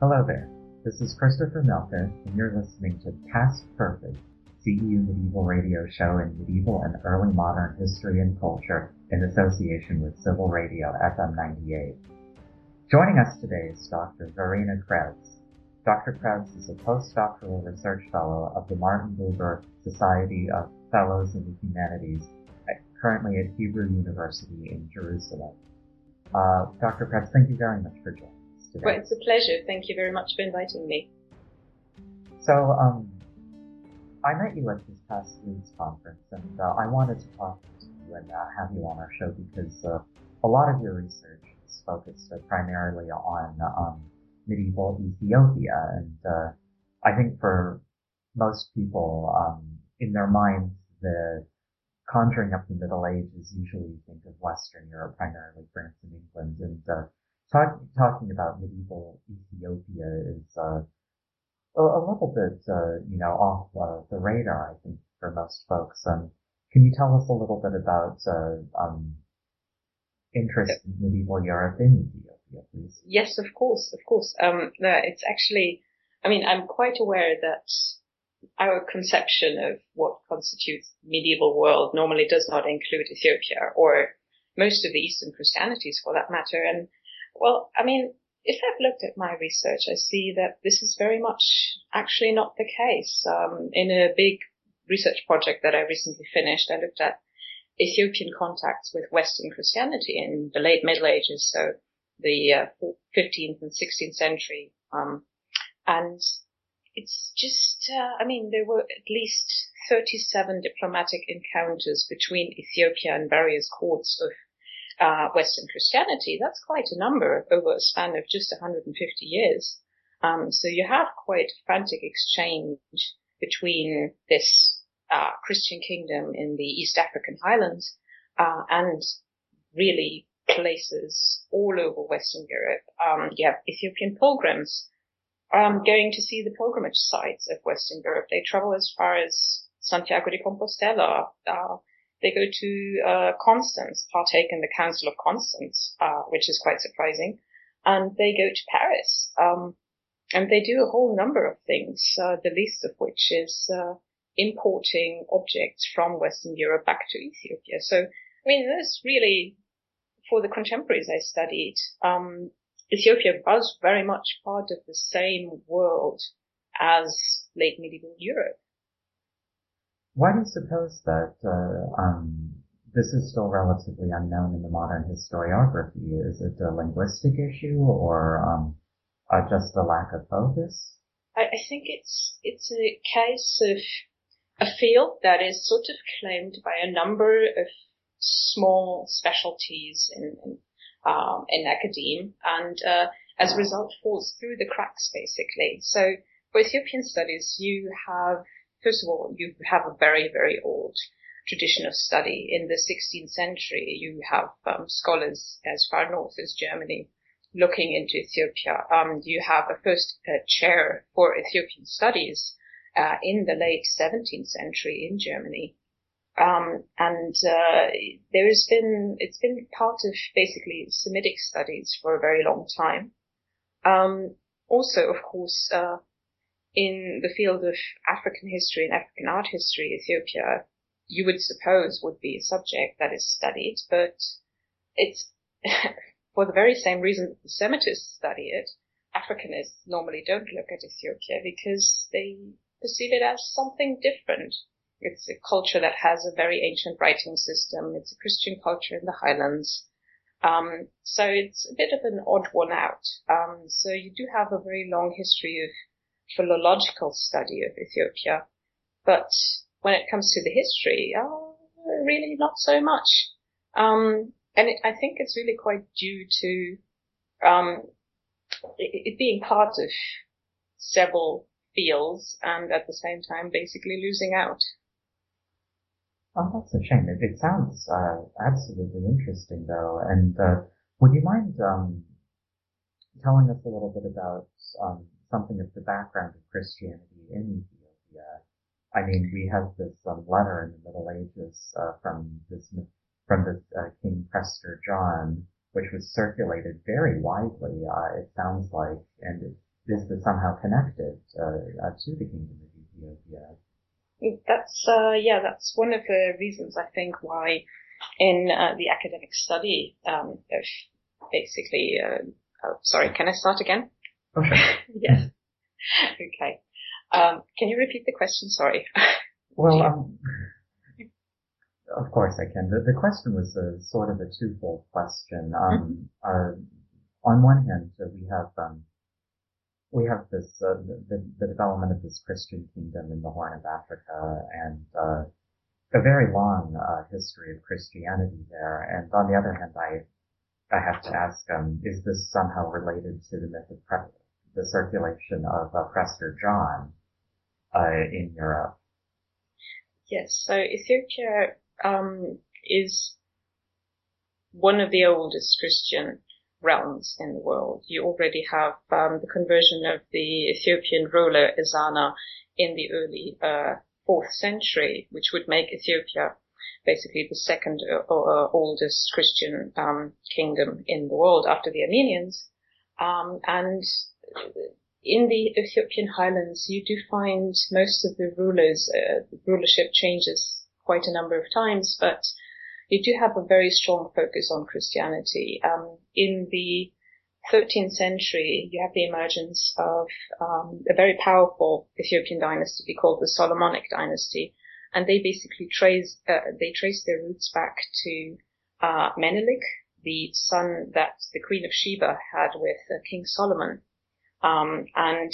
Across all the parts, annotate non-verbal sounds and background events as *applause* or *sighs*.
Hello there. This is Christopher Milka, and you're listening to Past Perfect, CEU Medieval Radio Show in medieval and early modern history and culture in association with Civil Radio FM 98. Joining us today is Dr. Verena Krebs. Dr. Krebs is a postdoctoral research fellow of the Martin Buber Society of Fellows in the Humanities, currently at Hebrew University in Jerusalem. Uh, Dr. Krebs, thank you very much for joining us today. Well, it's a pleasure. Thank you very much for inviting me. So, um, I met you at this past week's conference, and uh, I wanted to talk to you and uh, have you on our show because uh, a lot of your research is focused uh, primarily on um, medieval Ethiopia, and uh, I think for most people, um, in their minds, the conjuring up the Middle Ages, usually you think of Western Europe, primarily France and England, and uh, talk, talking about medieval Ethiopia is uh, a, a, little bit, uh, you know, off uh, the radar, I think, for most folks. Um, can you tell us a little bit about uh, um, interest in medieval Europe in Ethiopia, please? Yes, of course, of course. Um, no, it's actually, I mean, I'm quite aware that our conception of what constitutes medieval world normally does not include Ethiopia or most of the Eastern Christianities for that matter. And well, I mean, if I've looked at my research, I see that this is very much actually not the case. Um, in a big research project that I recently finished, I looked at Ethiopian contacts with Western Christianity in the late Middle Ages, so the uh, 15th and 16th century. Um, and it's just, uh, I mean, there were at least 37 diplomatic encounters between Ethiopia and various courts of uh, Western Christianity. That's quite a number over a span of just 150 years. Um, so you have quite frantic exchange between this uh, Christian kingdom in the East African highlands uh, and really places all over Western Europe. Um, you have Ethiopian pilgrims um, going to see the pilgrimage sites of Western Europe. They travel as far as Santiago de Compostela. Uh, they go to uh, Constance, partake in the Council of Constance, uh, which is quite surprising, and they go to Paris. Um, and they do a whole number of things, uh, the least of which is uh, importing objects from Western Europe back to Ethiopia. So, I mean, this really, for the contemporaries I studied, um, Ethiopia was very much part of the same world as late medieval Europe. Why do you suppose that uh, um, this is still relatively unknown in the modern historiography? Is it a linguistic issue or um, uh, just a lack of focus? I, I think it's it's a case of a field that is sort of claimed by a number of small specialties in, in um, in academe, and uh, as a result falls through the cracks basically. So for Ethiopian studies, you have first of all you have a very very old tradition of study. In the 16th century, you have um, scholars as far north as Germany looking into Ethiopia. Um, you have a first uh, chair for Ethiopian studies uh, in the late 17th century in Germany. Um, and uh, there has been it's been part of basically Semitic studies for a very long time. Um, also, of course, uh, in the field of African history and African art history, Ethiopia, you would suppose would be a subject that is studied, but it's *laughs* for the very same reason that the Semitists study it. Africanists normally don't look at Ethiopia because they perceive it as something different it's a culture that has a very ancient writing system. It's a Christian culture in the highlands. Um, so it's a bit of an odd one out. Um, so you do have a very long history of philological study of Ethiopia, but when it comes to the history, oh, really not so much. Um, and it, I think it's really quite due to um, it, it being part of several fields and at the same time basically losing out. Oh, that's a shame. It, it sounds uh, absolutely interesting, though. And uh, would you mind um, telling us a little bit about um, something of the background of Christianity in Ethiopia? I mean, we have this um, letter in the Middle Ages uh, from this from this uh, King Prester John, which was circulated very widely. Uh, it sounds like, and is this is somehow connected uh, to the kingdom of Ethiopia? That's uh, yeah, that's one of the reasons I think why in uh, the academic study um, of basically. Uh, oh, sorry, can I start again? Okay. *laughs* yes. Okay. Um, can you repeat the question? Sorry. *laughs* well, um, of course I can. The, the question was a, sort of a twofold question. Um, mm-hmm. uh, on one hand, uh, we have um, we have this uh, the, the development of this Christian kingdom in the Horn of Africa and uh, a very long uh, history of Christianity there. And on the other hand, I I have to ask, um, is this somehow related to the myth of pre- the circulation of uh, Prester John uh, in Europe? Yes. So Ethiopia um, is one of the oldest Christian realms in the world. You already have um, the conversion of the Ethiopian ruler Ezana in the early uh, fourth century, which would make Ethiopia basically the second uh, uh, oldest Christian um, kingdom in the world after the Armenians. Um, and in the Ethiopian highlands, you do find most of the rulers, uh, rulership changes quite a number of times, but you do have a very strong focus on Christianity. Um, in the 13th century, you have the emergence of um, a very powerful Ethiopian dynasty called the Solomonic dynasty, and they basically trace uh, they trace their roots back to uh, Menelik, the son that the Queen of Sheba had with uh, King Solomon, um, and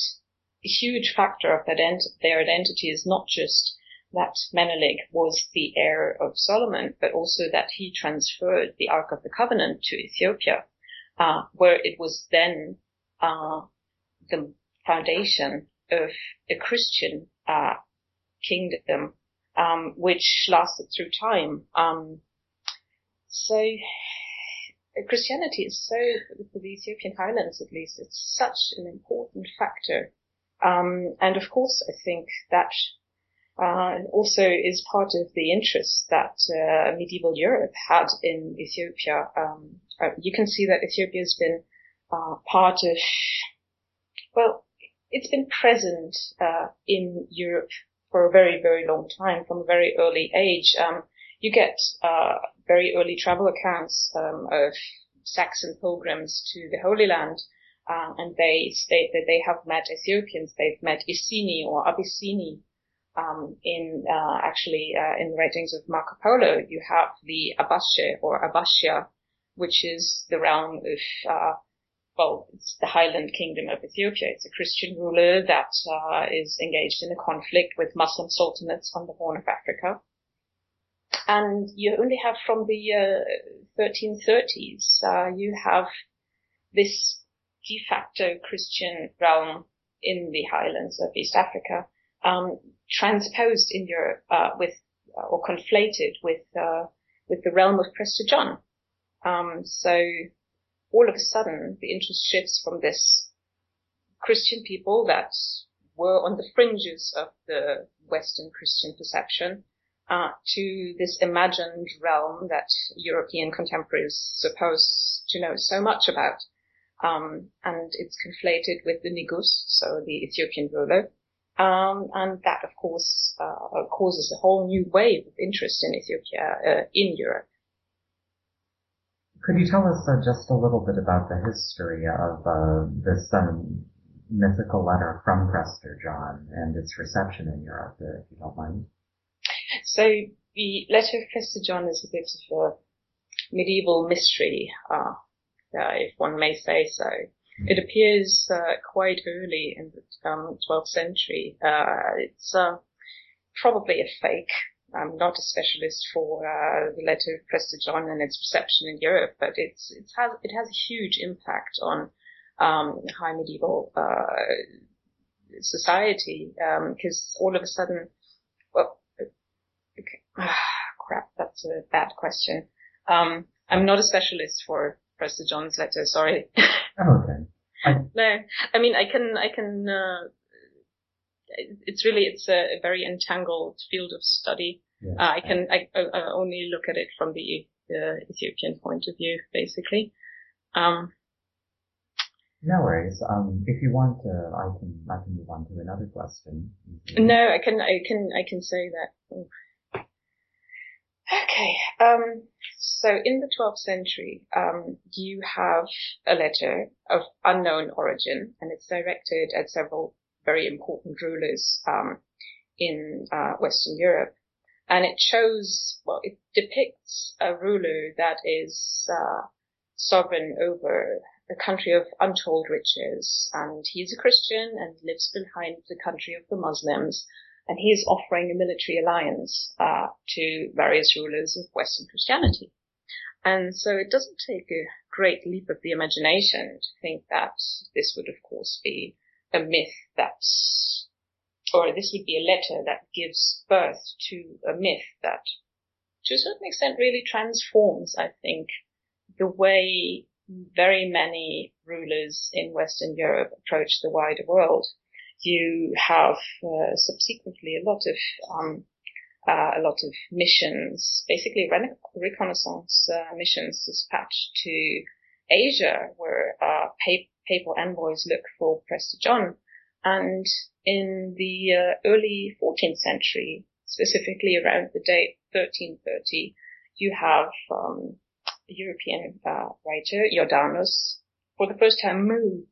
a huge factor of their identity is not just that Menelik was the heir of Solomon, but also that he transferred the Ark of the Covenant to Ethiopia, uh, where it was then uh, the foundation of a Christian uh, kingdom um, which lasted through time. Um, so Christianity is so, for the Ethiopian highlands at least, it's such an important factor. Um, and of course, I think that uh, also is part of the interest that uh, medieval Europe had in Ethiopia. Um, uh, you can see that Ethiopia has been uh, part of, well, it's been present uh, in Europe for a very, very long time, from a very early age. Um, you get very early travel accounts um, of Saxon pilgrims to the Holy Land, uh, and they state that they have met Ethiopians. They've met Iceni or Abyssini. Um, in uh, actually uh, in the writings of Marco Polo, you have the Abashe or Abashia, which is the realm of uh, well, it's the Highland Kingdom of Ethiopia. It's a Christian ruler that uh, is engaged in a conflict with Muslim sultanates on the Horn of Africa. And you only have from the uh, 1330s, uh, you have this de facto Christian realm in the highlands of East Africa, um, transposed in Europe uh, with or conflated with uh, with the realm of Prester John. Um, so all of a sudden the interest shifts from this Christian people that were on the fringes of the Western Christian perception uh, to this imagined realm that European contemporaries suppose to know so much about. Um, and it's conflated with the Negus, so the Ethiopian ruler. Um, and that, of course, uh, causes a whole new wave of interest in Ethiopia uh, in Europe. Could you tell us uh, just a little bit about the history of uh, this um, mythical letter from Prester John and its reception in Europe, if you don't mind? So the letter of Prester John is a bit of a medieval mystery, uh, if one may say so. Mm-hmm. It appears uh, quite early in the um, 12th century. Uh, it's uh, probably a fake I'm not a specialist for uh, the letter of Prester John and its reception in Europe, but it's it has it has a huge impact on um, high medieval uh, society because um, all of a sudden, well, *sighs* crap, that's a bad question. Um, I'm not a specialist for Prester John's letter. Sorry. *laughs* Oh, okay. I... *laughs* no, I mean I can I can uh, it's really it's a, a very entangled field of study. Yeah. Uh, I can I, I, only look at it from the uh, Ethiopian point of view, basically. Um, No worries. Um, if you want, uh, I can I can move on to another question. No, I can I can I can say that. Okay. Um, so in the 12th century, um, you have a letter of unknown origin, and it's directed at several very important rulers um, in uh, Western Europe. And it shows, well, it depicts a ruler that is uh, sovereign over a country of untold riches, and he's a Christian and lives behind the country of the Muslims, and he is offering a military alliance uh, to various rulers of Western Christianity. And so it doesn't take a great leap of the imagination to think that this would, of course, be a myth that, or this would be a letter that gives birth to a myth that, to a certain extent, really transforms, I think, the way very many rulers in Western Europe approach the wider world you have uh, subsequently a lot of um, uh, a lot of missions, basically reconnaissance uh, missions dispatched to Asia, where uh, papal envoys look for Prester John. And in the uh, early 14th century, specifically around the date 1330, you have um, European uh, writer, Jordanus, for the first time move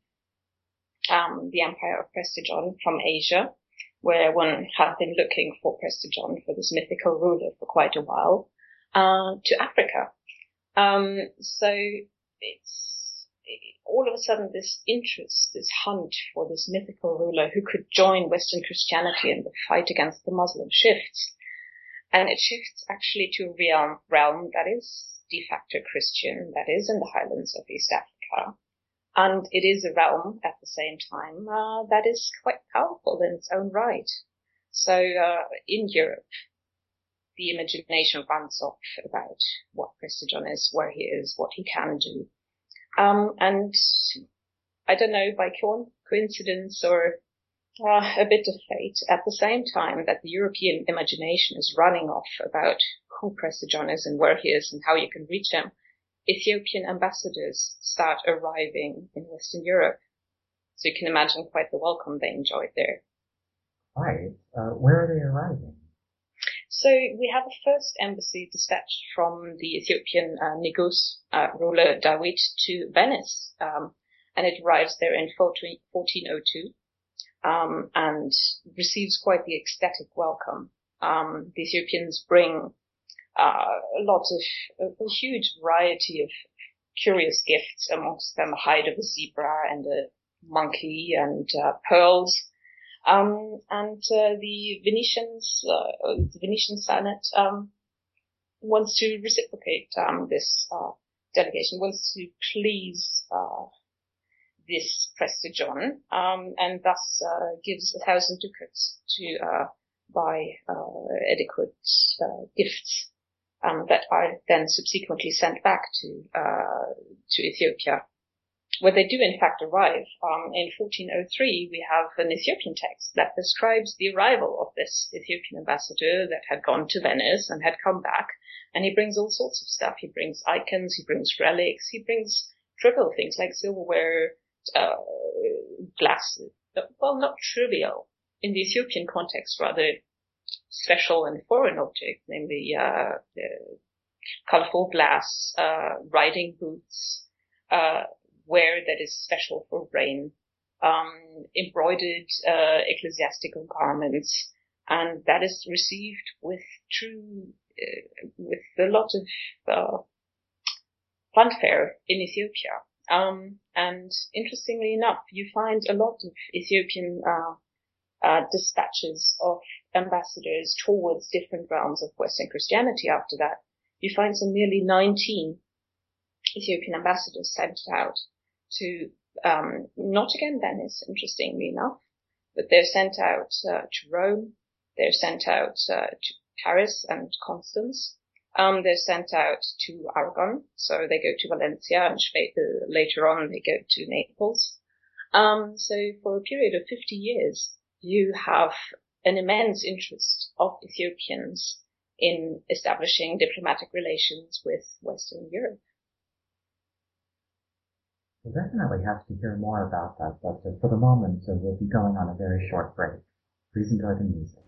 um, the Empire of Prester John from Asia, where one had been looking for Prester John, for this mythical ruler for quite a while, uh, to Africa. Um, so it's all of a sudden this interest, this hunt for this mythical ruler who could join Western Christianity in the fight against the Muslim shifts. And it shifts actually to a realm, realm that is de facto Christian, that is in the highlands of East Africa. And it is a realm at the same time uh, that is quite powerful in its own right. So uh, in Europe, the imagination runs off about what John is, where he is, what he can do. Um, and I don't know, by co- coincidence or uh, a bit of fate, at the same time that the European imagination is running off about who John is and where he is and how you can reach him, Ethiopian ambassadors start arriving in Western Europe. So you can imagine quite the welcome they enjoyed there. Right. Uh, where are they arriving? So we have a first embassy dispatched from the Ethiopian uh, Negus uh, ruler Dawit to Venice, um, and it arrives there in 1402 um, and receives quite the ecstatic welcome. Um, the Ethiopians bring uh, lots of a huge variety of curious gifts, amongst them a hide of a zebra and a monkey and uh, pearls. Um, and uh, the Venetians, uh, the Venetian Senate um, wants to reciprocate um, this uh, delegation, wants to please uh, this Prester John, um, and thus gives a thousand ducats to buy adequate gifts um, that are then subsequently sent back to uh, to Ethiopia, where they do in fact arrive. Um, in 1403, we have an Ethiopian text that describes the arrival of this Ethiopian ambassador that had gone to Venice and had come back, and he brings all sorts of stuff. He brings icons, he brings relics, he brings trivial things like silverware, uh, glass. Well, not trivial in the Ethiopian context, rather special and foreign objects, namely uh, colorful glass, uh, riding boots, uh, wear that is special for rain, um, embroidered uh, ecclesiastical garments, and that is received with true, with a lot of fanfare in Ethiopia. Um, and interestingly enough, you find a lot of Ethiopian uh, dispatches of ambassadors towards different realms of Western Christianity after that. You find some nearly 19 Ethiopian ambassadors sent out to, um, not again Venice, interestingly enough, but they're sent out uh, to Rome, they're sent out uh, to Paris and Constance, um, they're sent out to Aragon, so they go to Valencia, and later on they go to Naples. Um, so for a period of 50 years, you have an immense interest of Ethiopians in establishing diplomatic relations with Western Europe. We'll definitely have to hear more about that, but uh, for the moment, uh, we'll be going on a very short break. Please enjoy the music.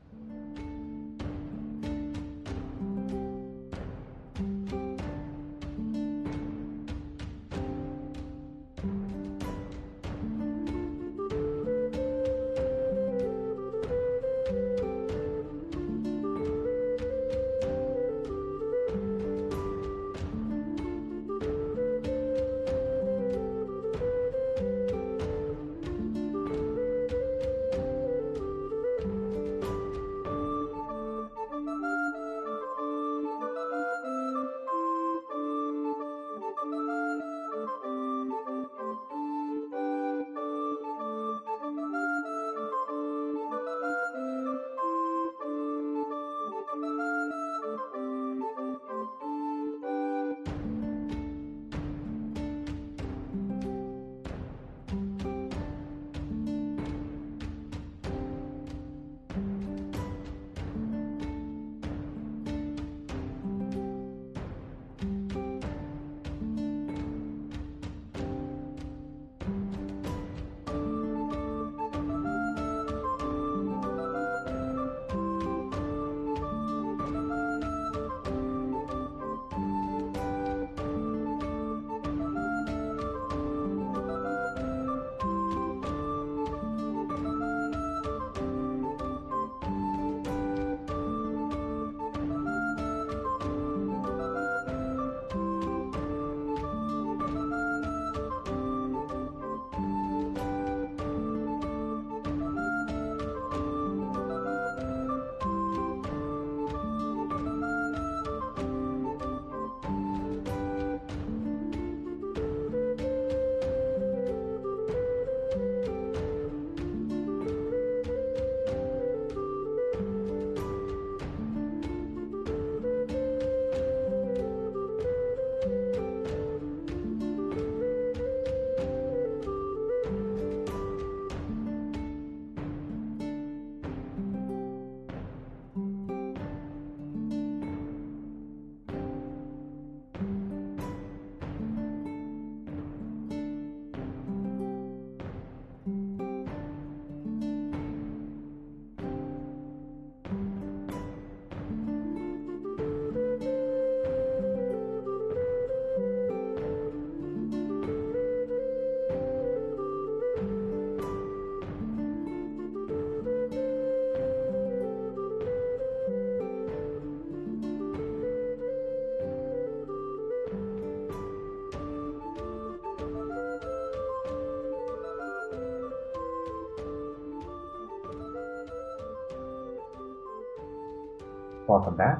Welcome back.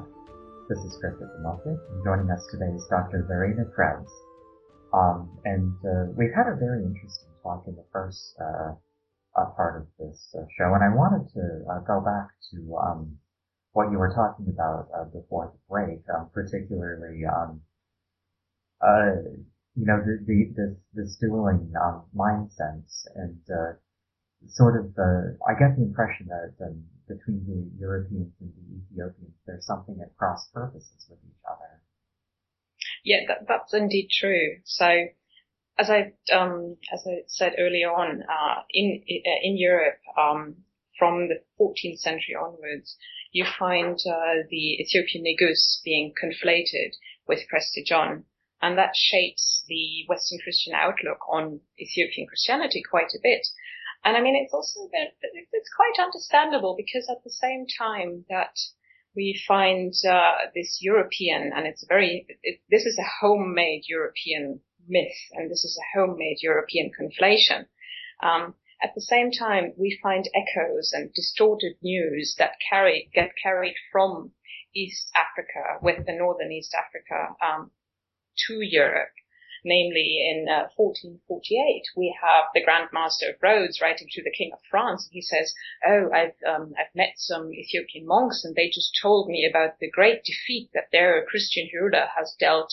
This is Christopher Muffet. Joining us today is Dr. Verena Krebs. Um, and uh, we've had a very interesting talk in the first uh, uh, part of this uh, show, and I wanted to uh, go back to um, what you were talking about uh, before the break, um, particularly, um, you know, the, the this this dueling um, mindsets and sort of. I get the impression that um, between the Europeans and the Ethiopians, there's something at cross purposes with each other. Yeah, that, that's indeed true. So, as I um, as I said earlier on, uh, in uh, in Europe, um, from the 14th century onwards, you find uh, the Ethiopian Negus being conflated with Prester John, and that shapes the Western Christian outlook on Ethiopian Christianity quite a bit. And I mean, it's also it's quite understandable because at the same time that we find uh, this European, and it's very, it, this is a homemade European myth, and this is a homemade European conflation. Um, at the same time, we find echoes and distorted news that carry get carried from East Africa, with the northern East Africa, um, to Europe namely in uh, 1448, we have the Grand Master of Rhodes writing to the King of France. And he says, "Oh, I've um, I've met some Ethiopian monks, and they just told me about the great defeat that their Christian ruler has dealt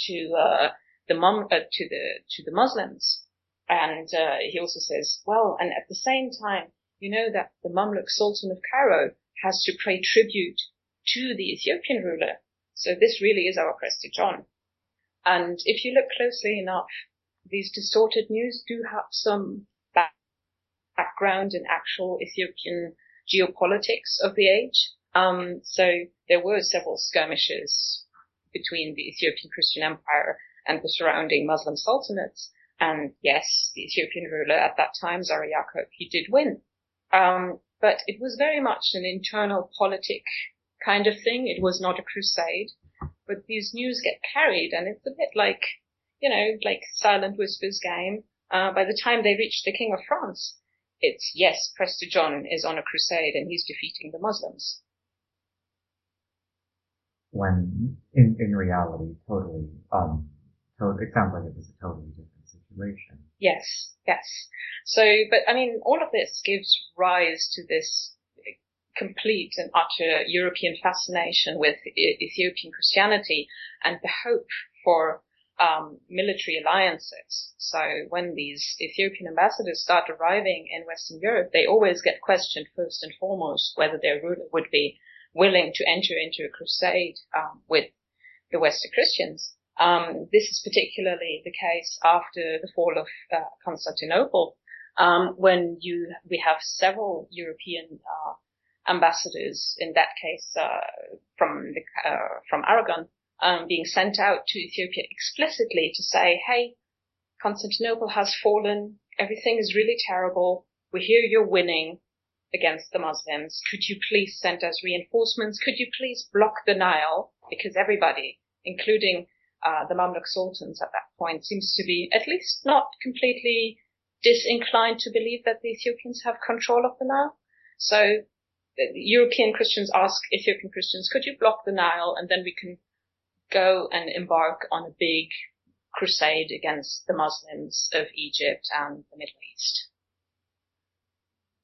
to uh, the mum uh, to the to the Muslims." And uh, he also says, "Well, and at the same time, you know that the Mamluk Sultan of Cairo has to pay tribute to the Ethiopian ruler." So this really is our Prester John. And if you look closely enough, these distorted news do have some back- background in actual Ethiopian geopolitics of the age. Um, so there were several skirmishes between the Ethiopian Christian Empire and the surrounding Muslim sultanates. And yes, the Ethiopian ruler at that time, Zara Yacob, he did win. Um, but it was very much an internal politic kind of thing. It was not a crusade. But these news get carried and it's a bit like, you know, like Silent Whispers game. Uh, by the time they reach the King of France, it's yes, Prester John is on a crusade and he's defeating the Muslims. When in, in reality, totally, um, to- it sounds like it was a totally different situation. Yes, yes. So, but I mean, all of this gives rise to this complete and utter European fascination with Ethiopian Christianity and the hope for um, military alliances. So when these Ethiopian ambassadors start arriving in Western Europe, they always get questioned first and foremost whether their ruler would be willing to enter into a crusade um, with the Western Christians. Um, this is particularly the case after the fall of uh, Constantinople, um, when you we have several European uh, ambassadors, in that case uh, from the, uh, from Aragon, um, being sent out to Ethiopia explicitly to say, "Hey, Constantinople has fallen. Everything is really terrible. We hear you're winning against the Muslims. Could you please send us reinforcements? Could you please block the Nile? Because everybody, including uh, the Mamluk sultans at that point, seems to be at least not completely disinclined to believe that the Ethiopians have control of the Nile. So European Christians ask Ethiopian Christians, could you block the Nile and then we can go and embark on a big crusade against the Muslims of Egypt and the Middle East.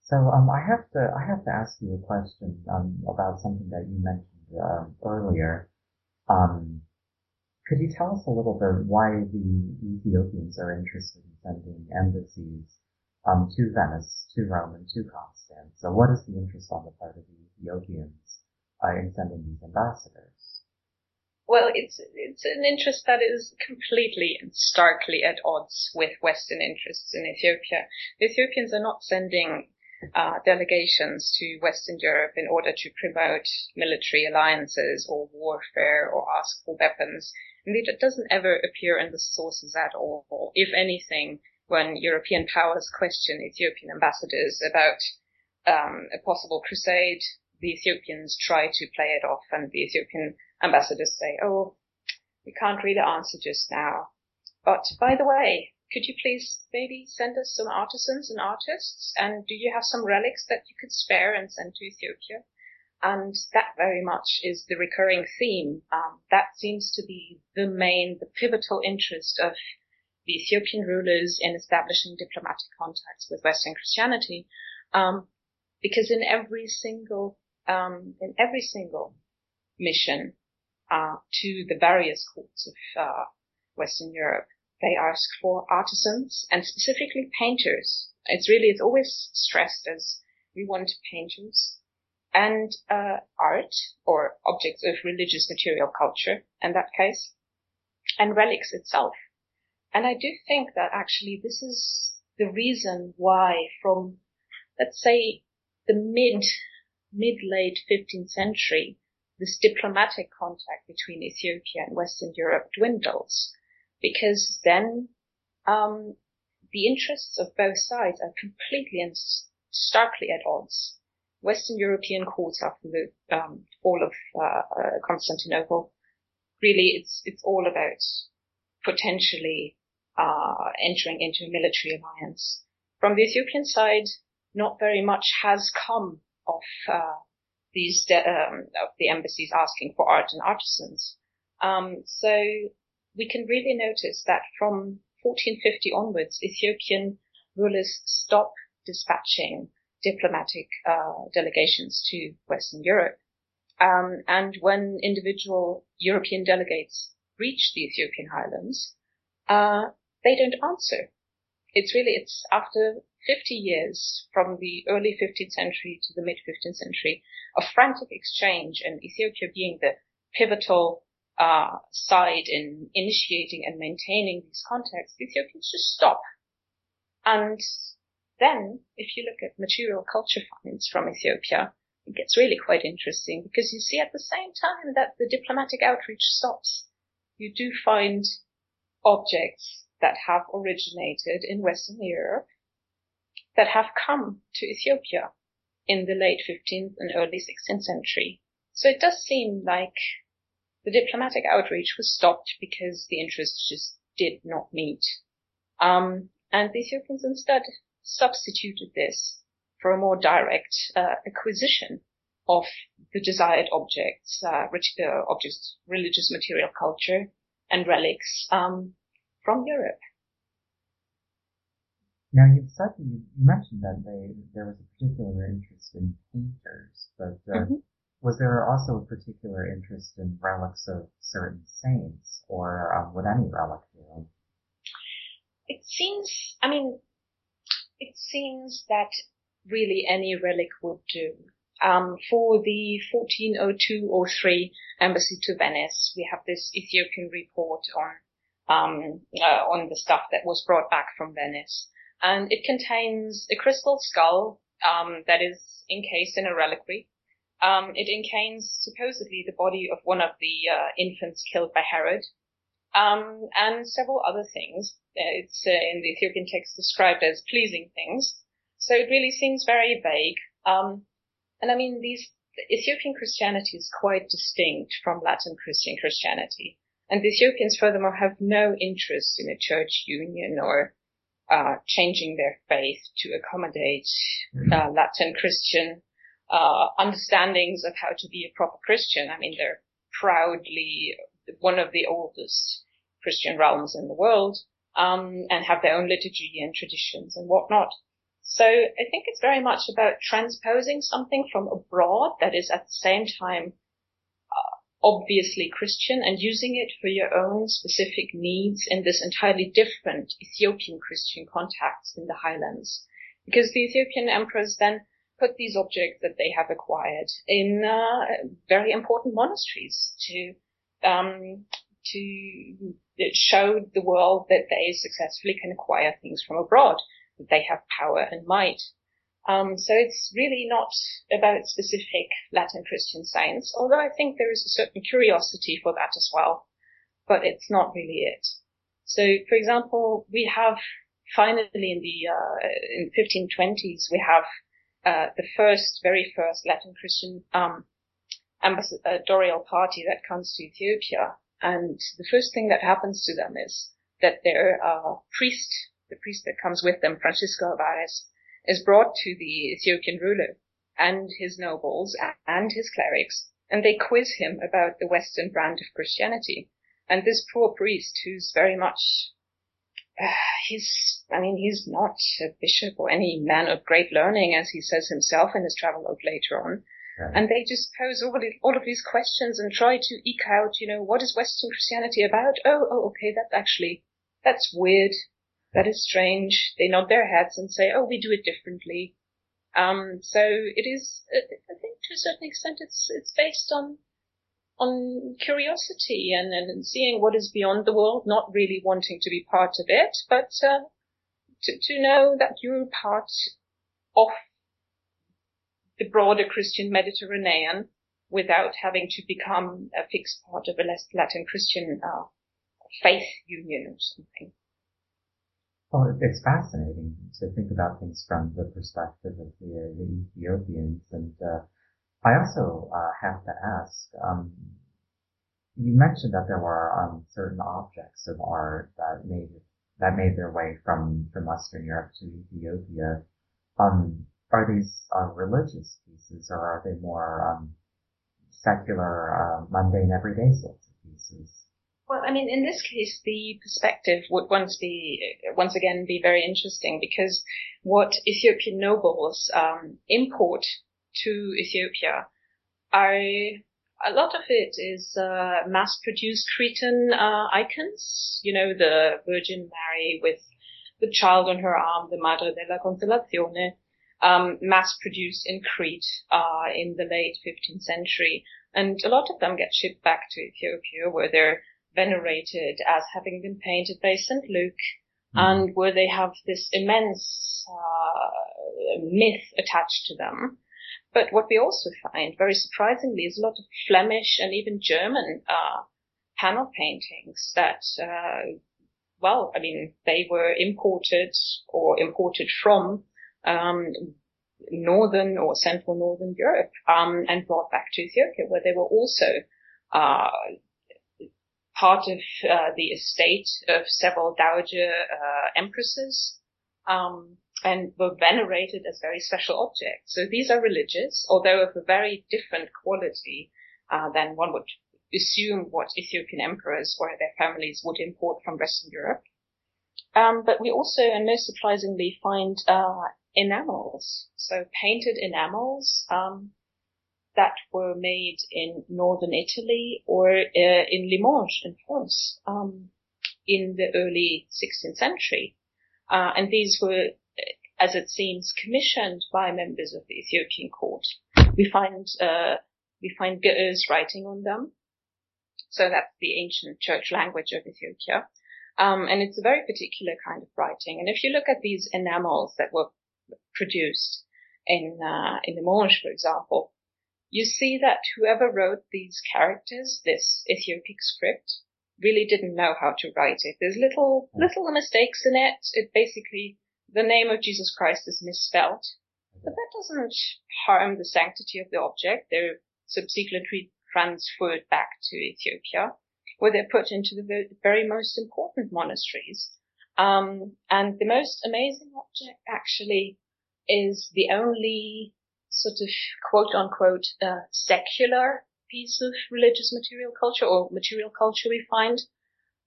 So um, I have to I have to ask you a question um, about something that you mentioned uh, earlier. Um, could you tell us a little bit why the Ethiopians are interested in sending embassies um, to Venice, to Rome, and to Constance. So what is the interest on the part of the Ethiopians uh, in sending these ambassadors? Well, it's it's an interest that is completely and starkly at odds with Western interests in Ethiopia. The Ethiopians are not sending uh, delegations to Western Europe in order to promote military alliances or warfare or ask for weapons. Indeed, it doesn't ever appear in the sources at all. If anything, when European powers question Ethiopian ambassadors about um, a possible crusade, the Ethiopians try to play it off, and the Ethiopian ambassadors say, "Oh, we can't really answer just now. But by the way, could you please maybe send us some artisans and artists? And do you have some relics that you could spare and send to Ethiopia?" And that very much is the recurring theme. Um, that seems to be the main, the pivotal interest of the Ethiopian rulers in establishing diplomatic contacts with Western Christianity, um, because in every single um, in every single mission uh, to the various courts of uh, Western Europe, they ask for artisans and specifically painters. It's really it's always stressed as we want painters and uh, art or objects of religious material culture in that case, and relics itself. And I do think that actually this is the reason why from, let's say, the mid, mid-late 15th century, this diplomatic contact between Ethiopia and Western Europe dwindles. Because then, um, the interests of both sides are completely and starkly at odds. Western European courts after the um, fall of uh, uh, Constantinople, really, it's it's all about potentially uh, entering into a military alliance. From the Ethiopian side, not very much has come of uh, these de- um, of the embassies asking for art and artisans. Um, so we can really notice that from 1450 onwards, Ethiopian rulers stop dispatching diplomatic uh, delegations to Western Europe. Um, and when individual European delegates reach the Ethiopian highlands, uh, they don't answer. It's really, it's after 50 years from the early 15th century to the mid 15th century of frantic exchange and Ethiopia being the pivotal uh, side in initiating and maintaining these contacts, the Ethiopians just stop. And then, if you look at material culture finds from Ethiopia, it gets really quite interesting because you see at the same time that the diplomatic outreach stops, you do find objects that have originated in Western Europe that have come to Ethiopia in the late 15th and early 16th century. So it does seem like the diplomatic outreach was stopped because the interests just did not meet. Um, and the Ethiopians instead substituted this for a more direct uh, acquisition of the desired objects, uh, uh, objects, religious material culture, and relics um, from Europe. Now you said you, mentioned that they, there was a particular interest in painters, but uh, mm-hmm. was there also a particular interest in relics of certain saints, or um, would any relic do? It seems, I mean, it seems that really any relic would do. Um, for the 1402-03 embassy to Venice, we have this Ethiopian report on um, uh, on the stuff that was brought back from Venice, and it contains a crystal skull um, that is encased in a reliquary. Um, it contains supposedly the body of one of the uh, infants killed by Herod, um, and several other things. It's uh, in the Ethiopian text described as pleasing things. So it really seems very vague. Um, and I mean, these Ethiopian Christianity is quite distinct from Latin Christian Christianity. And the Ethiopians, furthermore, have no interest in a church union or uh, changing their faith to accommodate mm-hmm. uh, Latin Christian uh, understandings of how to be a proper Christian. I mean, they're proudly one of the oldest Christian realms in the world, um, and have their own liturgy and traditions and whatnot. So I think it's very much about transposing something from abroad that is at the same time obviously Christian and using it for your own specific needs in this entirely different Ethiopian Christian context in the highlands. Because the Ethiopian emperors then put these objects that they have acquired in uh, very important monasteries to um, to show the world that they successfully can acquire things from abroad that they have power and might. Um, so it's really not about specific Latin Christian saints, although I think there is a certain curiosity for that as well, but it's not really it. So, for example, we have finally in the uh, in 1520s we have uh, the first, very first Latin Christian um, ambassadorial party that comes to Ethiopia, and the first thing that happens to them is that their uh, priest the priest that comes with them, Francisco Alvarez, is brought to the Ethiopian ruler and his nobles and his clerics, and they quiz him about the Western brand of Christianity. And this poor priest, who's very much, uh, he's, I mean, he's not a bishop or any man of great learning, as he says himself in his travelogue later on. Right. And they just pose all of, all of these questions and try to eke out, you know, what is Western Christianity about? Oh, oh, okay, that's actually, that's weird that is strange. They nod their heads and say, oh, we do it differently. Um, so it is, I think to a certain extent it's, it's based on, on curiosity and, and seeing what is beyond the world, not really wanting to be part of it, but, uh, to, to know that you're part of the broader Christian Mediterranean without having to become a fixed part of a less Latin Christian, uh, faith union or something. Well, it's fascinating to think about things from the perspective of the, the Ethiopians. And uh, I also uh, have to ask, um, you mentioned that there were um, certain objects of art that made that made their way from, from Western Europe to Ethiopia. Um, are these uh, religious pieces, or are they more um, secular, uh, mundane, everyday sorts of pieces? Well, I mean, in this case, the perspective would once be, once again, be very interesting because what Ethiopian nobles um, import to Ethiopia are a lot of it is uh, mass-produced Cretan uh, icons. You know, the Virgin Mary with the child on her arm, the Madre della Consolazione, um, mass-produced in Crete uh, in the late 15th century And a lot of them get shipped back to Ethiopia where they're venerated as having been painted by St. Luke mm. and where they have this immense uh, myth attached to them. But what we also find, very surprisingly, is a lot of Flemish and even German uh, panel paintings that, uh, well, I mean, they were imported or imported from um, northern or central northern Europe um, and brought back to Ethiopia, where they were also uh, part of uh, the estate of several dowager uh, empresses um, and were venerated as very special objects. So these are religious, although of a very different quality uh, than one would assume what Ethiopian emperors or their families would import from Western Europe. Um, but we also, and most surprisingly, find uh, enamels, so painted enamels um, that were made in northern Italy or uh, in Limoges in France um, in the early 16th century. Uh, and these were, as it seems, commissioned by members of the Ethiopian court. We find uh, we find Ge'ez writing on them, so that's the ancient church language of Ethiopia. Um, and it's a very particular kind of writing. And if you look at these enamels that were produced in uh, in Limoges, for example, you see that whoever wrote these characters, this Ethiopic script, really didn't know how to write it. There's little hmm. little mistakes in it. It basically the name of Jesus Christ is misspelled, but that doesn't harm the sanctity of the object. They're subsequently transferred back to Ethiopia, where they're put into the very most important monasteries. Um, and the most amazing object actually is the only sort of quote unquote uh, secular piece of religious material culture or material culture we find.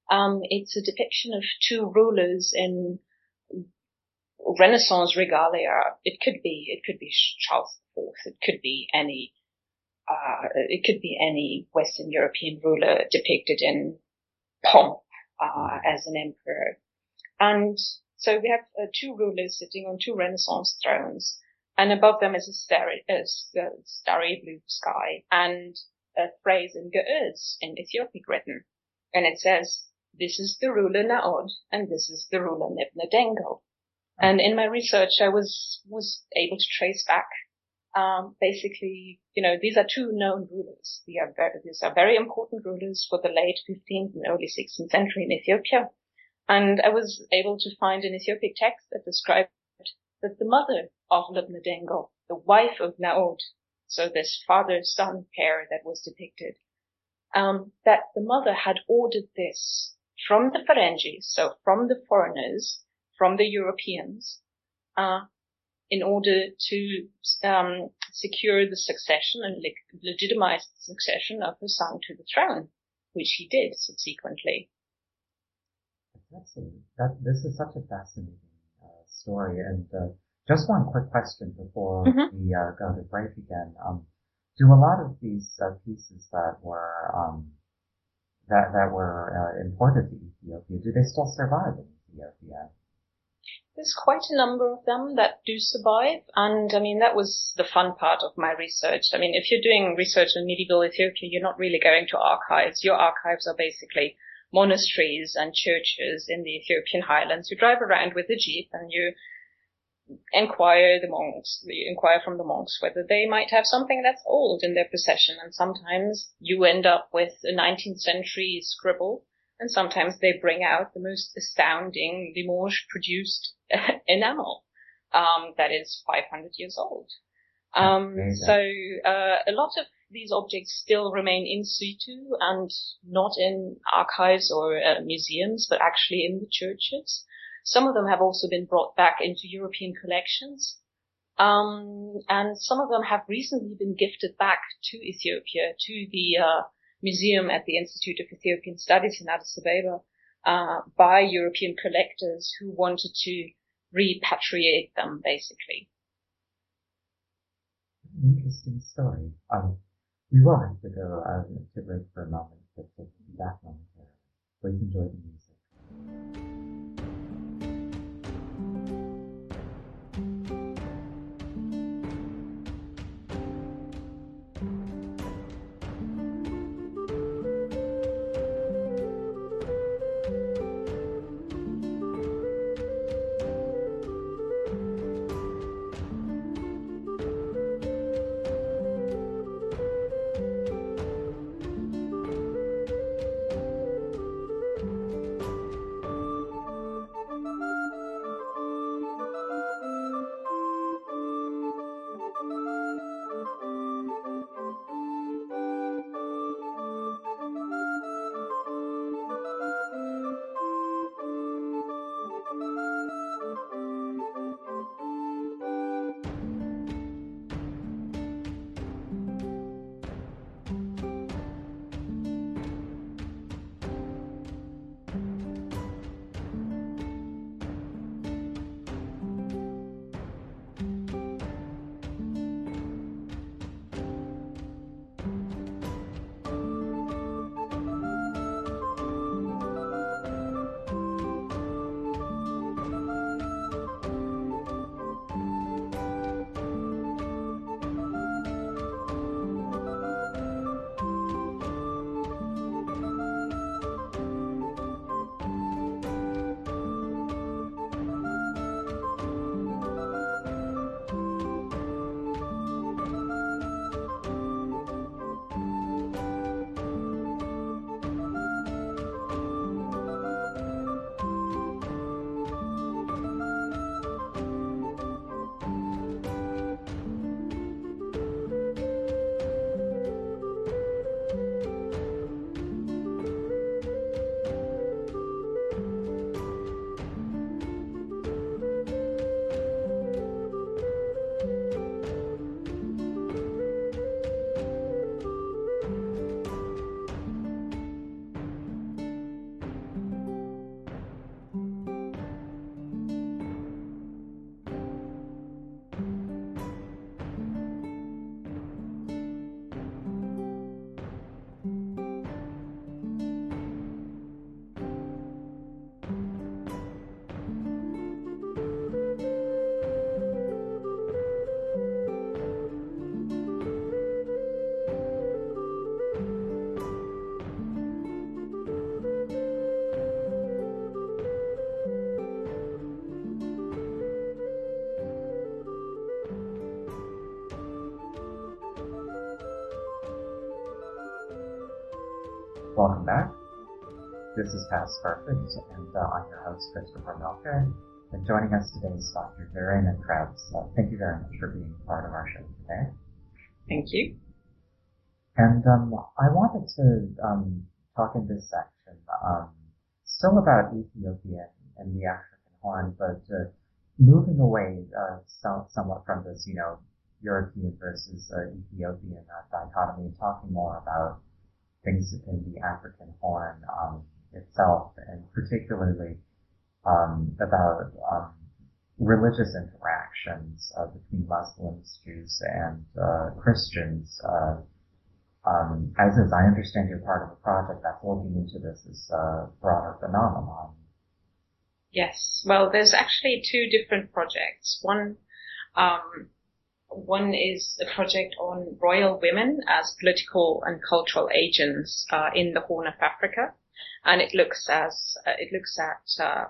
Um, it's a depiction of two rulers in Renaissance regalia. It could be, it could be Charles IV. It could be any, uh, it could be any Western European ruler depicted in pomp, uh, as an emperor. And so we have uh, two rulers sitting on two Renaissance thrones, and above them is a starry, uh, starry blue sky and a phrase in Ge'ez in Ethiopic written. And it says, this is the ruler Naod and this is the ruler Nebna And in my research, I was, was able to trace back, um, basically, you know, these are two known rulers. These are very, these are very important rulers for the late 15th and early 16th century in Ethiopia. And I was able to find an Ethiopic text that described that the mother of Lebna Dengel, the wife of Naod, so this father-son pair that was depicted, um, that the mother had ordered this from the Ferengis, so from the foreigners, from the Europeans, uh, in order to um, secure the succession and le- legitimize the succession of her son to the throne, which he did subsequently. Absolutely. That, this is such a fascinating story. And uh, just one quick question before mm-hmm. we uh, go to break again. Um, do a lot of these uh, pieces that were um, that that were uh, imported to Ethiopia do they still survive in Ethiopia? There's quite a number of them that do survive, and I mean that was the fun part of my research. I mean, if you're doing research on medieval Ethiopia, you're not really going to archives. Your archives are basically monasteries and churches in the Ethiopian highlands. You drive around with a jeep and you inquire the monks, you inquire from the monks whether they might have something that's old in their possession. And sometimes you end up with a 19th century scribble and sometimes they bring out the most astounding Limoges produced *laughs* enamel, um, that is 500 years old. Um, so, uh, a lot of these objects still remain in situ and not in archives or uh, museums, but actually in the churches. Some of them have also been brought back into European collections. Um, and some of them have recently been gifted back to Ethiopia, to the uh, museum at the Institute of Ethiopian Studies in Addis Ababa, uh, by European collectors who wanted to repatriate them, basically. Interesting story. Um, we will have to go uh, to break for a moment, but we'll be back momentarily. Please enjoy the music. Welcome back. This is Past Perfect, and uh, I'm your host, Christopher Melker. And joining us today is Dr. Verena Krebs. Uh, thank you very much for being part of our show today. Thank you. And um, I wanted to um, talk in this section um, still about Ethiopia and the African Horn, but uh, moving away uh, somewhat from this, you know, European versus uh, Ethiopian uh, dichotomy, and talking more about things in the African Horn um, itself, and particularly um, about um, religious interactions uh, between Muslims, Jews, and uh, Christians. Uh, um, as is, I understand you're part of a project that's looking into this as a broader phenomenon. Yes. Well, there's actually two different projects. One, um, one is a project on royal women as political and cultural agents uh, in the Horn of Africa, and it looks as uh, it looks at uh,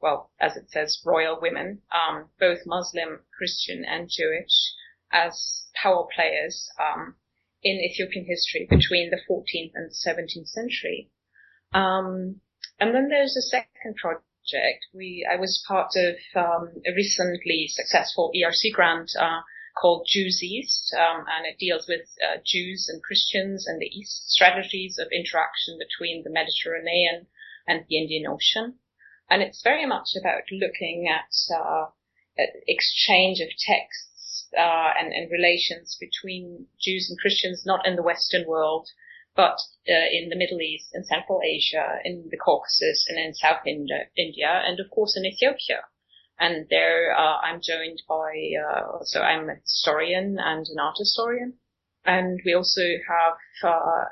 well, as it says, royal women, um, both Muslim, Christian, and Jewish, as power players um, in Ethiopian history between the 14th and 17th century. Um, and then there's a second project we I was part of um, a recently successful ERC grant uh, called Jews East, um, and it deals with uh, Jews and Christians and the East strategies of interaction between the Mediterranean and the Indian Ocean. And it's very much about looking at, uh, at exchange of texts uh, and, and relations between Jews and Christians, not in the Western world, but uh, in the Middle East, in Central Asia, in the Caucasus, and in South India, and of course in Ethiopia. And there, uh, I'm joined by, uh, so I'm a historian and an art historian. And we also have uh,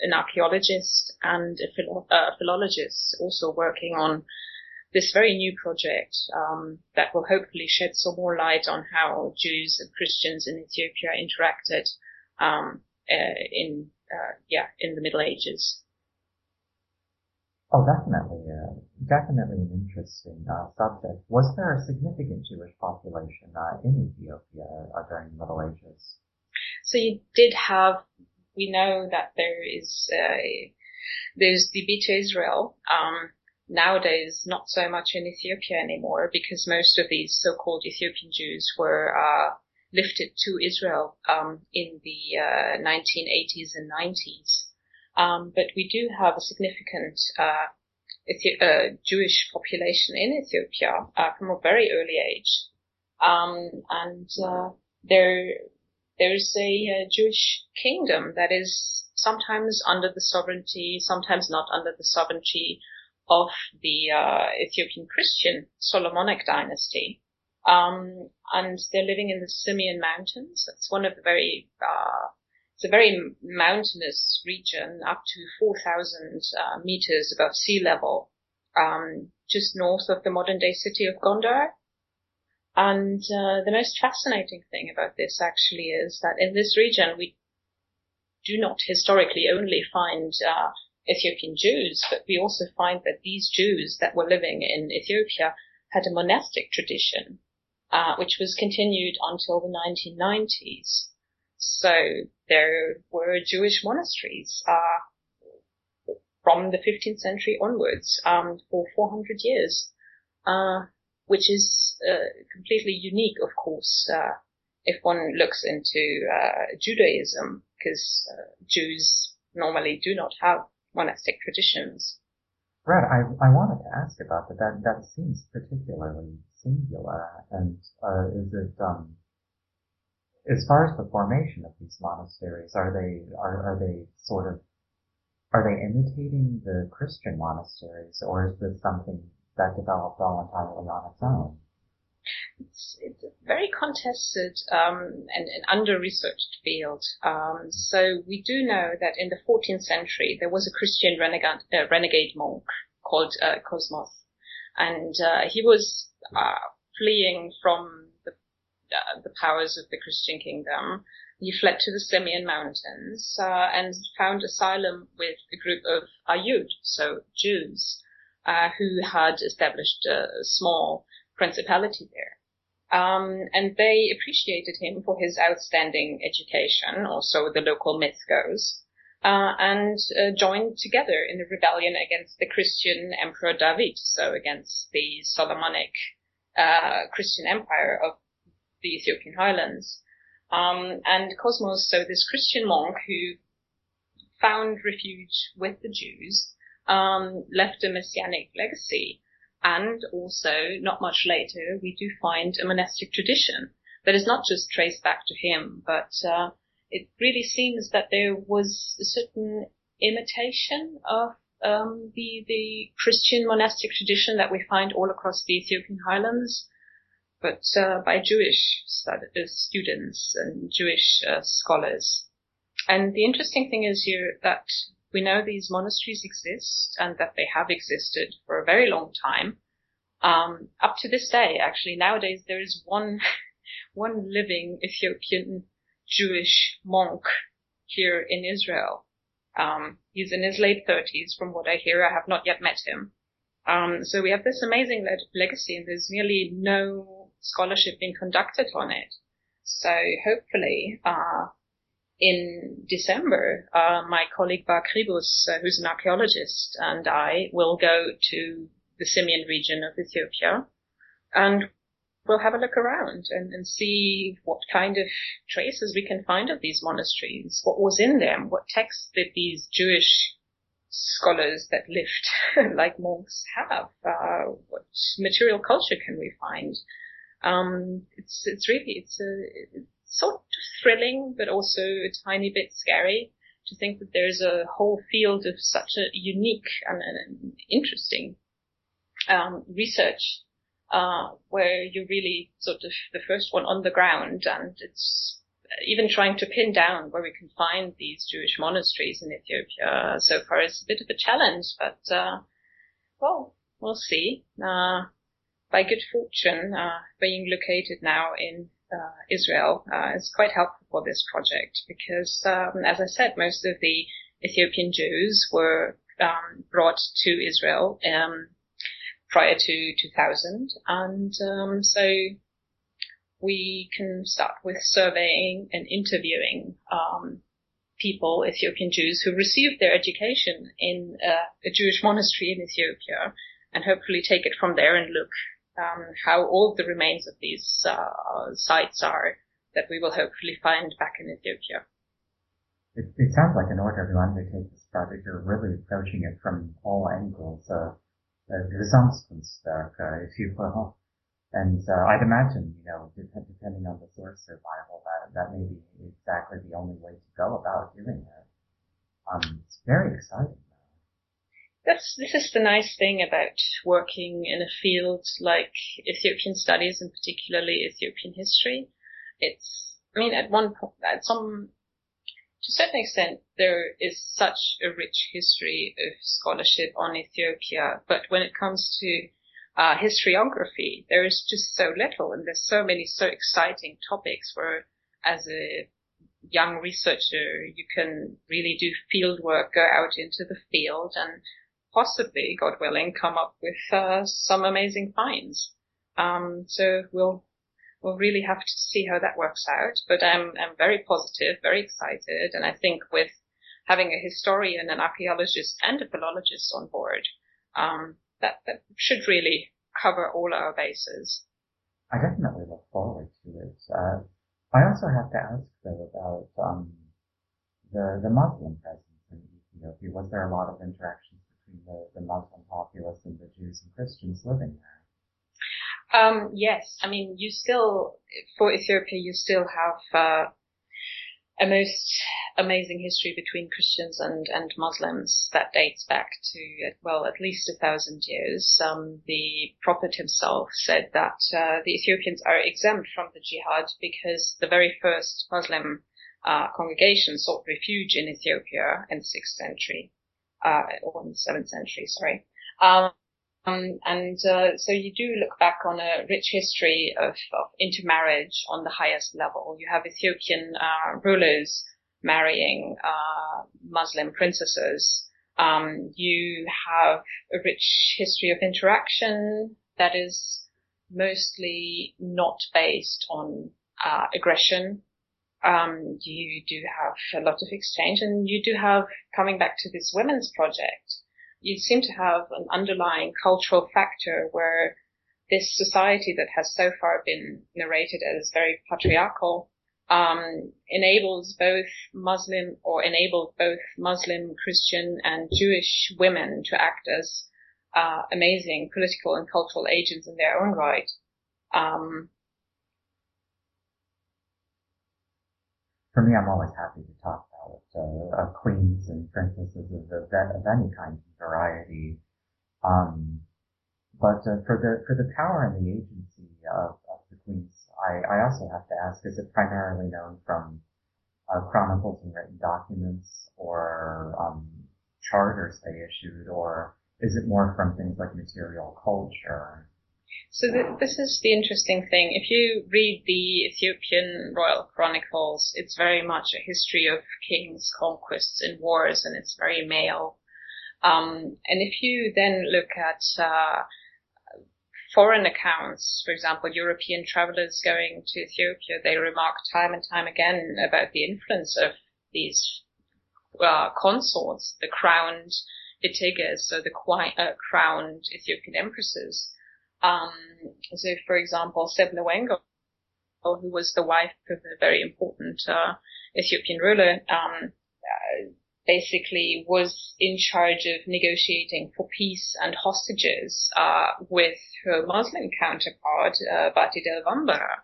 an archaeologist and a, philo- a, philologist also working on this very new project um, that will hopefully shed some more light on how Jews and Christians in Ethiopia interacted um, uh, in uh, yeah, in the Middle Ages. Oh, definitely, uh, definitely an interesting uh, subject. Was there a significant Jewish population uh, in Ethiopia uh, during the Middle Ages? So you did have. We know that there is uh, there's the Beta Israel. Um, nowadays, not so much in Ethiopia anymore because most of these so-called Ethiopian Jews were lifted to Israel um, in the uh, 1980s and 90s. Um, but we do have a significant uh, Ethi- uh, Jewish population in Ethiopia uh, from a very early age, um, and uh, there there's a, Jewish kingdom that is sometimes under the sovereignty, sometimes not under the sovereignty of the uh, Ethiopian Christian Solomonic dynasty. Um, and they're living in the Simien Mountains. It's one of the very, uh, it's a very mountainous region, up to 4,000 uh, meters above sea level, um, just north of the modern day city of Gondar. And uh, the most fascinating thing about this actually is that in this region we do not historically only find uh, Ethiopian Jews, but we also find that these Jews that were living in Ethiopia had a monastic tradition uh, which was continued until the 1990s. So there were Jewish monasteries uh, from the 15th century onwards um, for 400 years, uh, which is uh, completely unique, of course, uh, if one looks into uh, Judaism, because Jews normally do not have monastic traditions. Right. I I wanted to ask about that. That that seems particularly singular, and uh, is it um, as far as the formation of these monasteries, are they are are they sort of are they imitating the Christian monasteries, or is this something that developed all entirely on its own? It's, it's a very contested um, and, and under-researched field. Um, so we do know that in the 14th century there was a Christian renegade, uh, renegade monk called uh, Cosmas, and uh, he was uh, fleeing from uh, the powers of the Christian kingdom. He fled to the Simien Mountains uh, and found asylum with a group of Ayhud, so Jews, uh, who had established a small principality there. Um, and they appreciated him for his outstanding education, or so the local myth goes. uh, and uh, joined together in a rebellion against the Christian Emperor David, so against the Solomonic uh, Christian Empire of the Ethiopian highlands. Um, and Cosmas, so this Christian monk who found refuge with the Jews, um, left a messianic legacy. And also, not much later, we do find a monastic tradition that is not just traced back to him, but uh, it really seems that there was a certain imitation of um, the the Christian monastic tradition that we find all across the Ethiopian highlands, but uh, by Jewish stud- uh, students and Jewish uh, scholars. And the interesting thing is here that we know these monasteries exist and that they have existed for a very long time. Um, up to this day, actually, nowadays there is one *laughs* one living Ethiopian Jewish monk here in Israel. Um, he's in his late 30s, from what I hear. I have not yet met him. Um, so we have this amazing le- legacy, and there's nearly no scholarship being conducted on it. So hopefully, uh, in December, uh, my colleague Bar Kribus, uh, who's an archaeologist, and I will go to the Simien region of Ethiopia, and we'll have a look around and, and see what kind of traces we can find of these monasteries, what was in them, what texts did these Jewish scholars that lived *laughs* like monks have, uh, what material culture can we find. Um, it's it's really it's a it's sort of thrilling, but also a tiny bit scary to think that there's a whole field of such a unique and, and interesting um, research uh, where you're really sort of the first one on the ground and it's even trying to pin down where we can find these Jewish monasteries in Ethiopia so far is a bit of a challenge, but, uh, well, we'll see. Uh, by good fortune, uh, being located now in uh, Israel uh, is quite helpful for this project because, um, as I said, most of the Ethiopian Jews were um, brought to Israel um, prior to 2000. And um, so we can start with surveying and interviewing um, people, Ethiopian Jews, who received their education in uh, a Jewish monastery in Ethiopia, and hopefully take it from there and look um, how old the remains of these uh, sites are that we will hopefully find back in Ethiopia. It, it sounds like in order to undertake this project, you're really approaching it from all angles. Uh, Gesamtkunstwerk, uh, if you will. And uh, I'd imagine, you know, depending on the source survival, that that may be exactly the only way to go about doing it. Um, it's very exciting. That's this is the nice thing about working in a field like Ethiopian studies and particularly Ethiopian history. It's, I mean, at one point, at some to a certain extent, there is such a rich history of scholarship on Ethiopia, but when it comes to uh, historiography, there is just so little, and there's so many so exciting topics where, as a young researcher, you can really do field work, go out into the field, and possibly, God willing, come up with uh, some amazing finds. Um, so we'll we'll really have to see how that works out. But I'm, I'm very positive, very excited. And I think with having a historian, an archaeologist and a philologist on board, um, that, that should really cover all our bases. I definitely look forward to it. Uh, I also have to ask though about, um, the, the Muslim presence in Ethiopia. Was there a lot of interactions the, the Muslim populace and the Jews and Christians living there? Um, yes, I mean, you still, for Ethiopia, you still have uh, a most amazing history between Christians and, and Muslims that dates back to, well, at least a thousand years. Um, the Prophet himself said that uh, the Ethiopians are exempt from the jihad because the very first Muslim uh, congregation sought refuge in Ethiopia in the 6th century, uh, or in the 7th century, sorry. Um, um, and uh, so you do look back on a rich history of, of intermarriage on the highest level. You have Ethiopian uh, rulers marrying uh, Muslim princesses. Um, you have a rich history of interaction that is mostly not based on uh, aggression. Um, you do have a lot of exchange and you do have, coming back to this women's project, you seem to have an underlying cultural factor where this society that has so far been narrated as very patriarchal um, enables both Muslim or enabled both Muslim, Christian, and Jewish women to act as uh, amazing political and cultural agents in their own right. Um, For me, I'm always happy to talk about uh, queens and princesses of, of, of any kind of variety. Um, but uh, for the for the power and the agency of, of the queens, I, I also have to ask: Is it primarily known from uh, chronicles and written documents, or um, charters they issued, or is it more from things like material culture? So th- this is the interesting thing. If you read the Ethiopian royal chronicles, it's very much a history of kings, conquests, and wars, and it's very male. Um, and if you then look at uh, foreign accounts, for example, European travelers going to Ethiopia, they remark time and time again about the influence of these uh, consorts, the crowned Iteges, so the uh, crowned Ethiopian empresses. Um, so, for example, Seble Wongel, who was the wife of a very important uh, Ethiopian ruler, um, uh, basically was in charge of negotiating for peace and hostages uh, with her Muslim counterpart, uh, Bati del Wambara,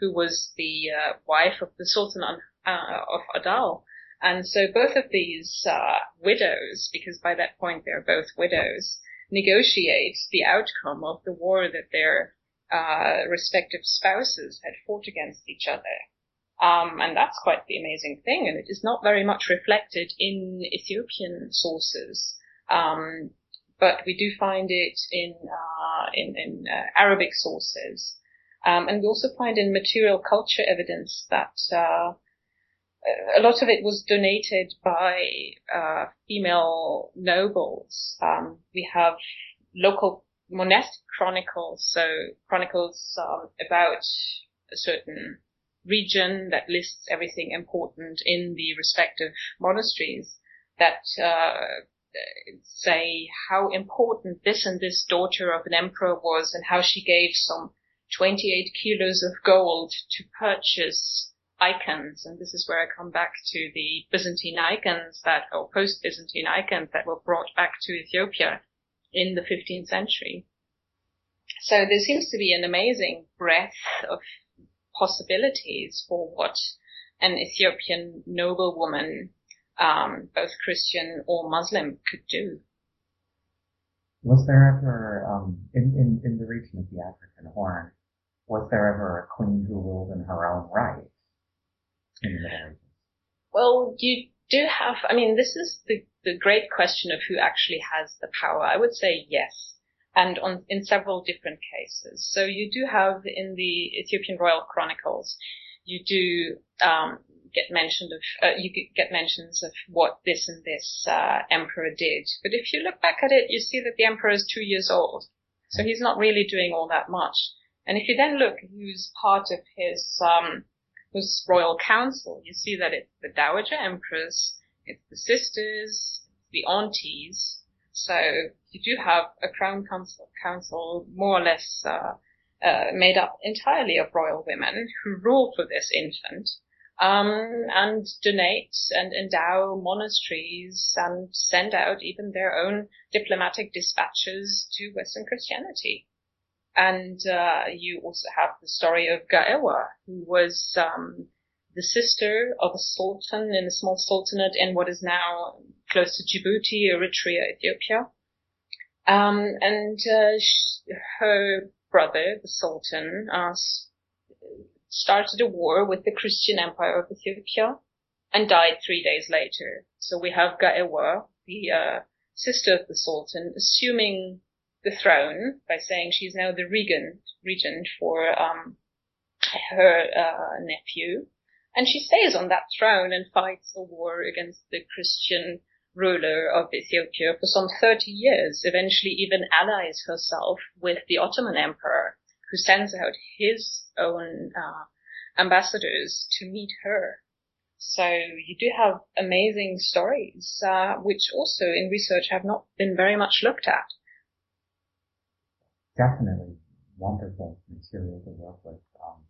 who was the uh, wife of the Sultan uh, of Adal. And so both of these uh, widows, because by that point they're both widows, negotiate the outcome of the war that their uh, respective spouses had fought against each other. Um, and that's quite the amazing thing, and it is not very much reflected in Ethiopian sources. Um, but we do find it in uh, in, in uh, Arabic sources, um, and we also find in material culture evidence that uh, a lot of it was donated by uh, female nobles. Um, we have local monastic chronicles, so chronicles um, about a certain region that lists everything important in the respective monasteries that uh, say how important this and this daughter of an emperor was and how she gave some 28 kilos of gold to purchase icons, and this is where I come back to the Byzantine icons that, or post-Byzantine icons that were brought back to Ethiopia in the 15th century. So there seems to be an amazing breadth of possibilities for what an Ethiopian noblewoman, um, both Christian or Muslim, could do. Was there ever, um, in, in, in the region of the African Horn, was there ever a queen who ruled in her own right? Well, you do have, I mean, this is the, the great question of who actually has the power. I would say yes. And on, in several different cases. So you do have in the Ethiopian Royal Chronicles, you do, um, get mentioned of, uh, you get mentions of what this and this, uh, emperor did. But if you look back at it, you see that the emperor is two years old. So he's not really doing all that much. And if you then look who's part of his, um, was royal council. You see that it's the Dowager Empress, it's the sisters, the aunties. So you do have a crown council, council more or less uh, uh, made up entirely of royal women who rule for this infant. Um, and donate and endow monasteries and send out even their own diplomatic dispatches to Western Christianity. And uh, you also have the story of Gaewa, who was um, the sister of a sultan in a small sultanate in what is now close to Djibouti, Eritrea, Ethiopia. Um, and uh, her brother, the sultan, uh, started a war with the Christian Empire of Ethiopia and died three days later. So we have Gaewa, the uh, sister of the sultan, assuming the throne by saying she's now the regent, regent for um, her uh, nephew, and she stays on that throne and fights a war against the Christian ruler of Ethiopia for some 30 years, eventually even allies herself with the Ottoman emperor, who sends out his own uh, ambassadors to meet her So you do have amazing stories, uh, which also in research have not been very much looked at. Definitely wonderful material to work with. Um,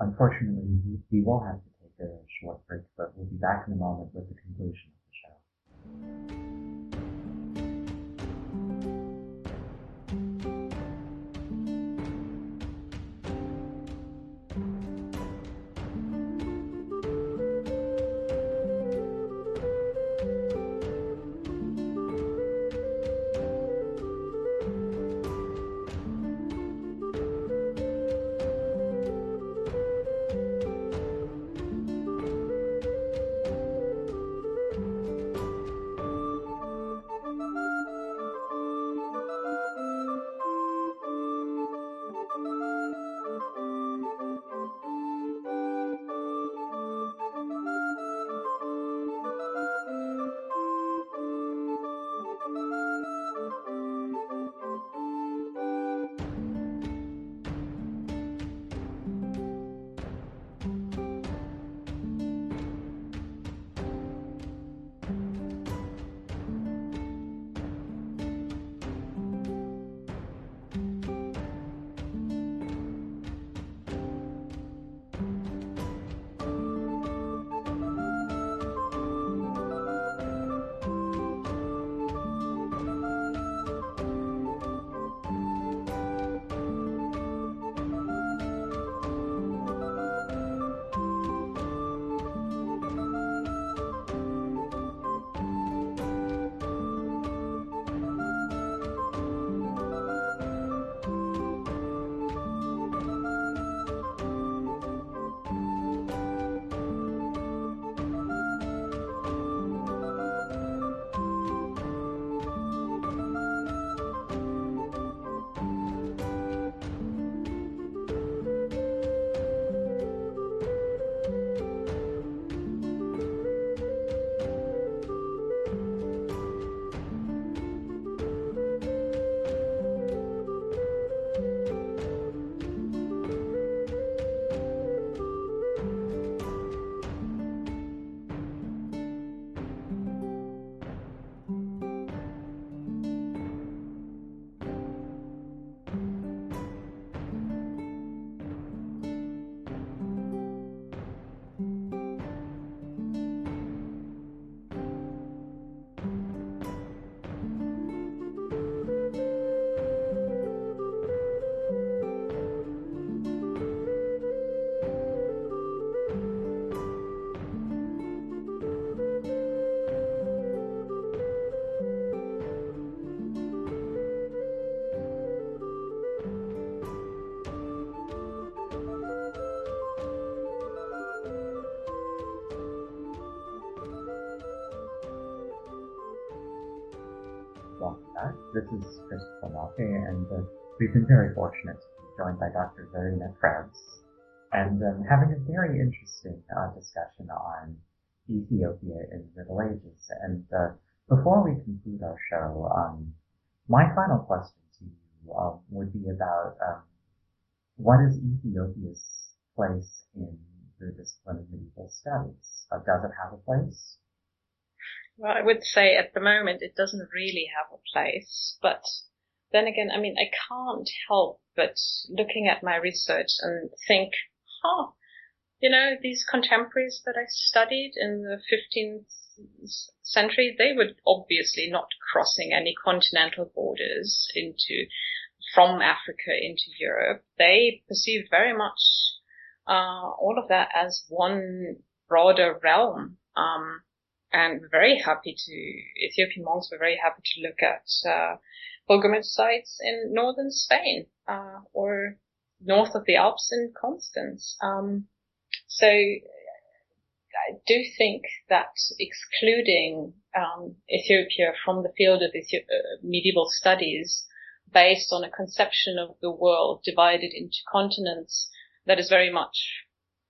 unfortunately, we, we will have to take a short break, but we'll be back in a moment with the conclusion of the show. This is Christopher Malke, and uh, we've been very fortunate to be joined by Dr. Verena Krebs, and um, having a very interesting uh, discussion on Ethiopia in the Middle Ages. And uh, before we conclude our show, um, my final question to you uh, would be about um, what is Ethiopia's place in the discipline of medieval studies? Uh, does it have a place? Well, I would say at the moment it doesn't really have a place, but then again, I mean, I can't help but looking at my research and think, huh, you know, these contemporaries that I studied in the 15th century, they were obviously not crossing any continental borders into, from Africa into Europe. They perceived very much, uh, all of that as one broader realm. Um, and very happy to, Ethiopian monks were very happy to look at uh, pilgrimage sites in northern Spain uh, or north of the Alps in Constance. Um, so I do think that excluding um, Ethiopia from the field of Ethi- uh, medieval studies based on a conception of the world divided into continents that is very much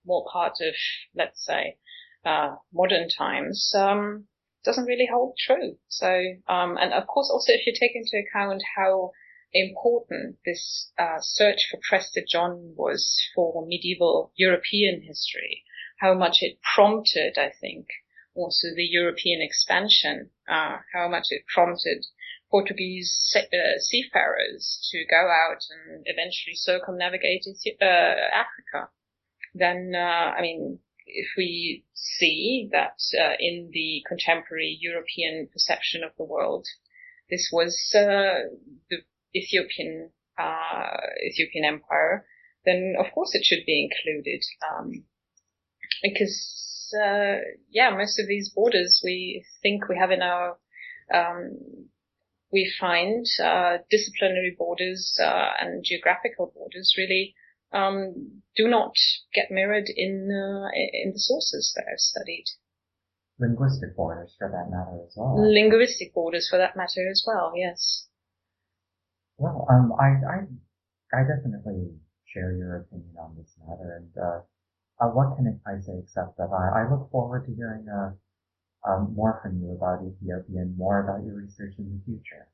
more part of, let's say, uh, modern times um, doesn't really hold true. So, um, and of course, also if you take into account how important this uh, search for Prester John was for medieval European history, how much it prompted, I think, also the European expansion, uh, how much it prompted Portuguese uh, seafarers to go out and eventually circumnavigate uh, Africa. Then, uh, I mean, if we see that uh, in the contemporary European perception of the world, this was uh, the Ethiopian Ethiopian Empire, then of course it should be included. Um, because yeah, most of these borders we think we have in our um, we find uh, disciplinary borders uh, and geographical borders really um, do not get mirrored in uh, in the sources that I've studied. Linguistic borders, for that matter, as well. Linguistic borders, for that matter, as well. Yes. Well, um, I, I, I definitely share your opinion on this matter, and uh, uh, what can I say except that I, I look forward to hearing uh, um, more from you about Ethiopia and more about your research in the future.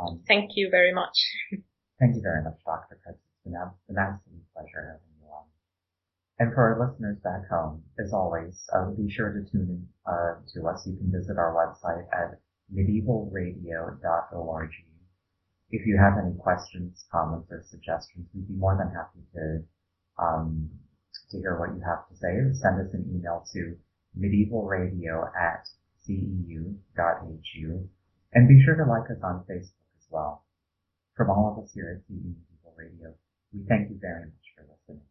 Um, thank you very much. *laughs* thank you very much, Dr. Krebs. It's been an pleasure having you on. And for our listeners back home, as always, uh, be sure to tune in uh, to us. You can visit our website at medievalradio.org. If you have any questions, comments, or suggestions, we'd be more than happy to um, to hear what you have to say. Send us an email to medievalradio at ceu.hu. And be sure to like us on Facebook as well. From all of us here at CEU Medieval Radio, we thank you very much for listening.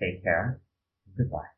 Take care. Goodbye.